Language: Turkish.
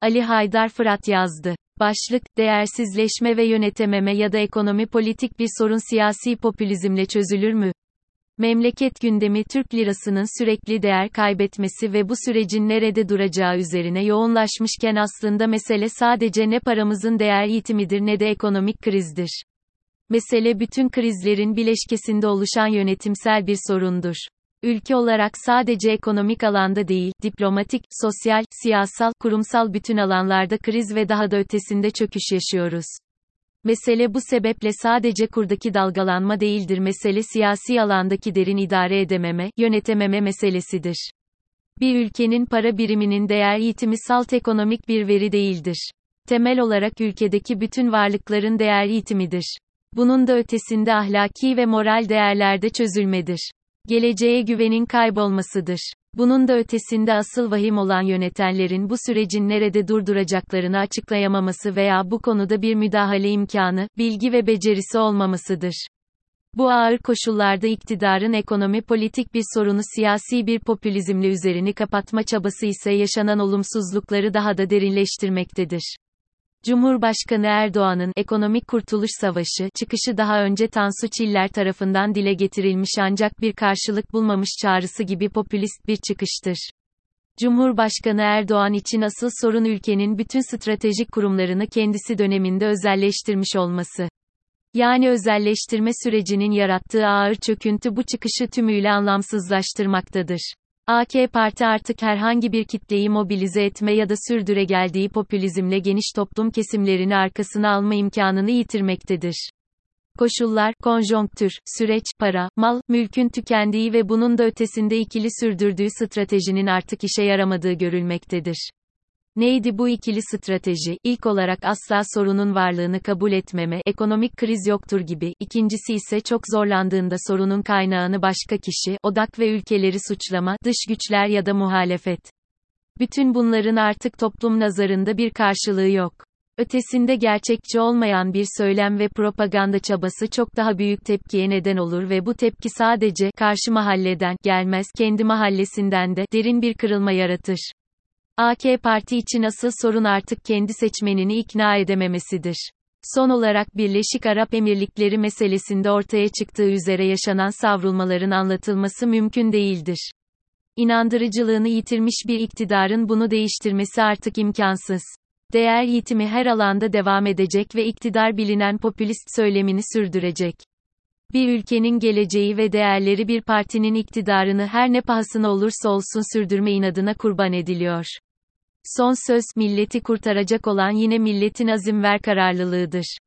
Ali Haydar Fırat yazdı. Başlık, değersizleşme ve yönetememe ya da ekonomi politik bir sorun siyasi popülizmle çözülür mü? Memleket gündemi Türk lirasının sürekli değer kaybetmesi ve bu sürecin nerede duracağı üzerine yoğunlaşmışken aslında mesele sadece ne paramızın değer yitimidir ne de ekonomik krizdir. Mesele bütün krizlerin bileşkesinde oluşan yönetimsel bir sorundur. Ülke olarak sadece ekonomik alanda değil, diplomatik, sosyal, siyasal, kurumsal bütün alanlarda kriz ve daha da ötesinde çöküş yaşıyoruz. Mesele bu sebeple sadece kurdaki dalgalanma değildir. Mesele siyasi alandaki derin idare edememe, yönetememe meselesidir. Bir ülkenin para biriminin değer yitimi salt ekonomik bir veri değildir. Temel olarak ülkedeki bütün varlıkların değer yitimidir. Bunun da ötesinde ahlaki ve moral değerlerde çözülmedir. Geleceğe güvenin kaybolmasıdır. Bunun da ötesinde asıl vahim olan yönetenlerin bu sürecin nerede durduracaklarını açıklayamaması veya bu konuda bir müdahale imkanı, bilgi ve becerisi olmamasıdır. Bu ağır koşullarda iktidarın ekonomi politik bir sorunu siyasi bir popülizmle üzerini kapatma çabası ise yaşanan olumsuzlukları daha da derinleştirmektedir. Cumhurbaşkanı Erdoğan'ın ekonomik kurtuluş savaşı çıkışı daha önce Tansu Çiller tarafından dile getirilmiş ancak bir karşılık bulmamış çağrısı gibi popülist bir çıkıştır. Cumhurbaşkanı Erdoğan için asıl sorun ülkenin bütün stratejik kurumlarını kendisi döneminde özelleştirmiş olması. Yani özelleştirme sürecinin yarattığı ağır çöküntü bu çıkışı tümüyle anlamsızlaştırmaktadır. AK Parti artık herhangi bir kitleyi mobilize etme ya da sürdüre geldiği popülizmle geniş toplum kesimlerini arkasına alma imkanını yitirmektedir. Koşullar, konjonktür, süreç, para, mal, mülkün tükendiği ve bunun da ötesinde ikili sürdürdüğü stratejinin artık işe yaramadığı görülmektedir. Neydi bu ikili strateji? İlk olarak asla sorunun varlığını kabul etmeme, ekonomik kriz yoktur gibi. İkincisi ise çok zorlandığında sorunun kaynağını başka kişi, odak ve ülkeleri suçlama, dış güçler ya da muhalefet. Bütün bunların artık toplum nazarında bir karşılığı yok. Ötesinde gerçekçi olmayan bir söylem ve propaganda çabası çok daha büyük tepkiye neden olur ve bu tepki sadece karşı mahalleden gelmez, kendi mahallesinden de derin bir kırılma yaratır. AK Parti için asıl sorun artık kendi seçmenini ikna edememesidir. Son olarak Birleşik Arap Emirlikleri meselesinde ortaya çıktığı üzere yaşanan savrulmaların anlatılması mümkün değildir. İnandırıcılığını yitirmiş bir iktidarın bunu değiştirmesi artık imkansız. Değer yitimi her alanda devam edecek ve iktidar bilinen popülist söylemini sürdürecek. Bir ülkenin geleceği ve değerleri bir partinin iktidarını her ne pahasına olursa olsun sürdürme inadına kurban ediliyor. Son söz, milleti kurtaracak olan yine milletin azim ver kararlılığıdır.